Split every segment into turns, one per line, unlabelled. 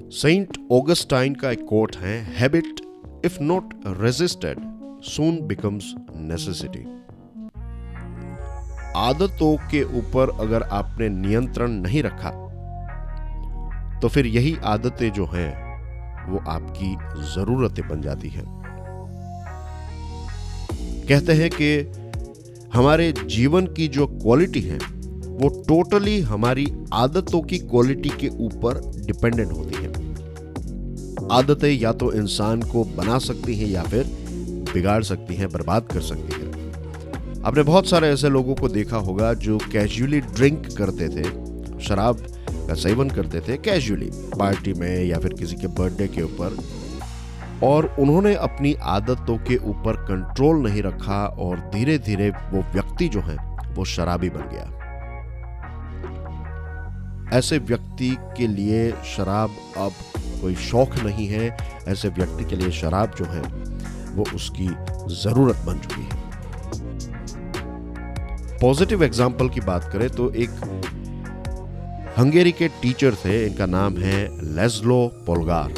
Saint Augustine का एक quote है habit if not resisted soon becomes necessity आदतों के ऊपर अगर आपने नियंत्रण नहीं रखा तो फिर यही आदतें जो हैं, वो आपकी जरूरतें बन जाती हैं। कहते हैं कि हमारे जीवन की जो क्वालिटी है, वो टोटली हमारी आदतों की क्वालिटी के ऊपर डिपेंडेंट होती है। आदतें या तो इंसान को बना सकती हैं या फिर बिगाड़ सकती हैं, बर्बाद कर सकती हैं। आपने बहुत सारे ऐसे लोगों को देखा होगा जो कैजुअली ड्रिंक करते थे, शराब का सेवन करते थे कैजुअली पार्टी में या फिर किसी के बर्थडे के ऊपर। और उन्होंने अपनी आदतों के ऊपर कंट्रोल नहीं रखा और धीरे धीरे वो व्यक्ति जो है, वो शराबी बन गया। ऐसे व्यक्ति के लिए शराब अब कोई शौक नहीं है, ऐसे व्यक्ति के लिए शराब जो है, वो उसकी ज़रूरत बन चुकी है। पॉजिटिव एग्ज़ाम्पल की बात करें तो एक हंगेरी के टीचर थे, इनका नाम है लेस्लो पोलगार।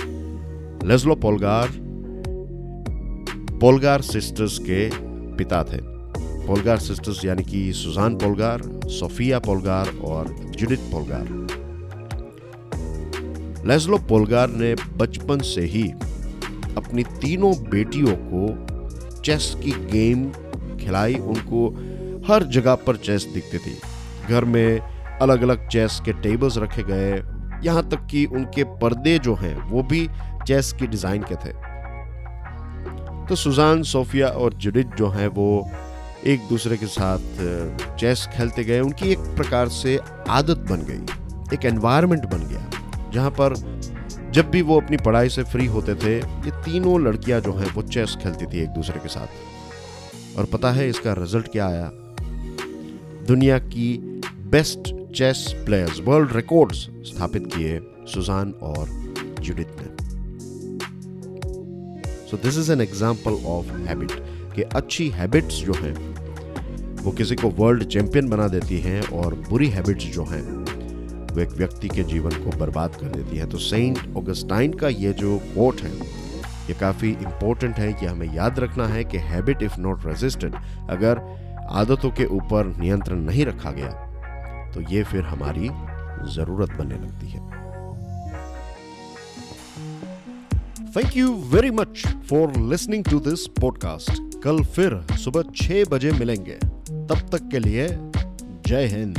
लेस्लो पोलगार पोलगार सिस्टर्स के पिता थे। पोलगार सिस्टर्स यानी कि सुजान पोलगार, सोफिया पोलगार और जुडिथ पोलगार। लेस्लो पोलगार ने बचपन से ही अपनी तीनों बेटियों को चेस की गेम खिलाई। उनको हर जगह पर चेस दिखती थी। घर में अलग अलग चेस के टेबल्स रखे गए। यहाँ तक कि उनके पर्दे जो हैं, वो भी चेस की डिज़ाइन के थे। तो सुजान, सोफिया और जुडिट जो हैं, वो एक दूसरे के साथ चेस खेलते गए। उनकी एक प्रकार से आदत बन गई। एक एनवायरनमेंट बन गया। जहाँ पर जब भी वो अपनी पढ़ाई से फ्री होते थे, ये तीनों लड़कियाँ जो हैं, वो चेस खेलती थी एक दूसरे के साथ। और पता है इसका रिज़ल्ट क्या आया? दुनिया की best chess players, world records स्थापित किए सुजान और जुडित ने। So this is an example of habit कि अच्छी हैबिट्स जो हैं, वो किसी को वर्ल्ड चैंपियन बना देती हैं और बुरी हैबिट्स जो हैं वो एक व्यक्ति के जीवन को बर्बाद कर देती है। तो सेंट ऑगस्टाइन का ये जो कोट है, ये काफ़ी इंपॉर्टेंट है कि हमें याद रखना है कि हैबिट इफ़ नॉट रेजिस्टेड अगर आदतों के ऊपर नियंत्रण नहीं रखा गया तो ये फिर हमारी ज़रूरत बनने लगती है। Thank you very much for listening to this podcast कल फिर सुबह छह बजे मिलेंगे। तब तक के लिए जय हिंद।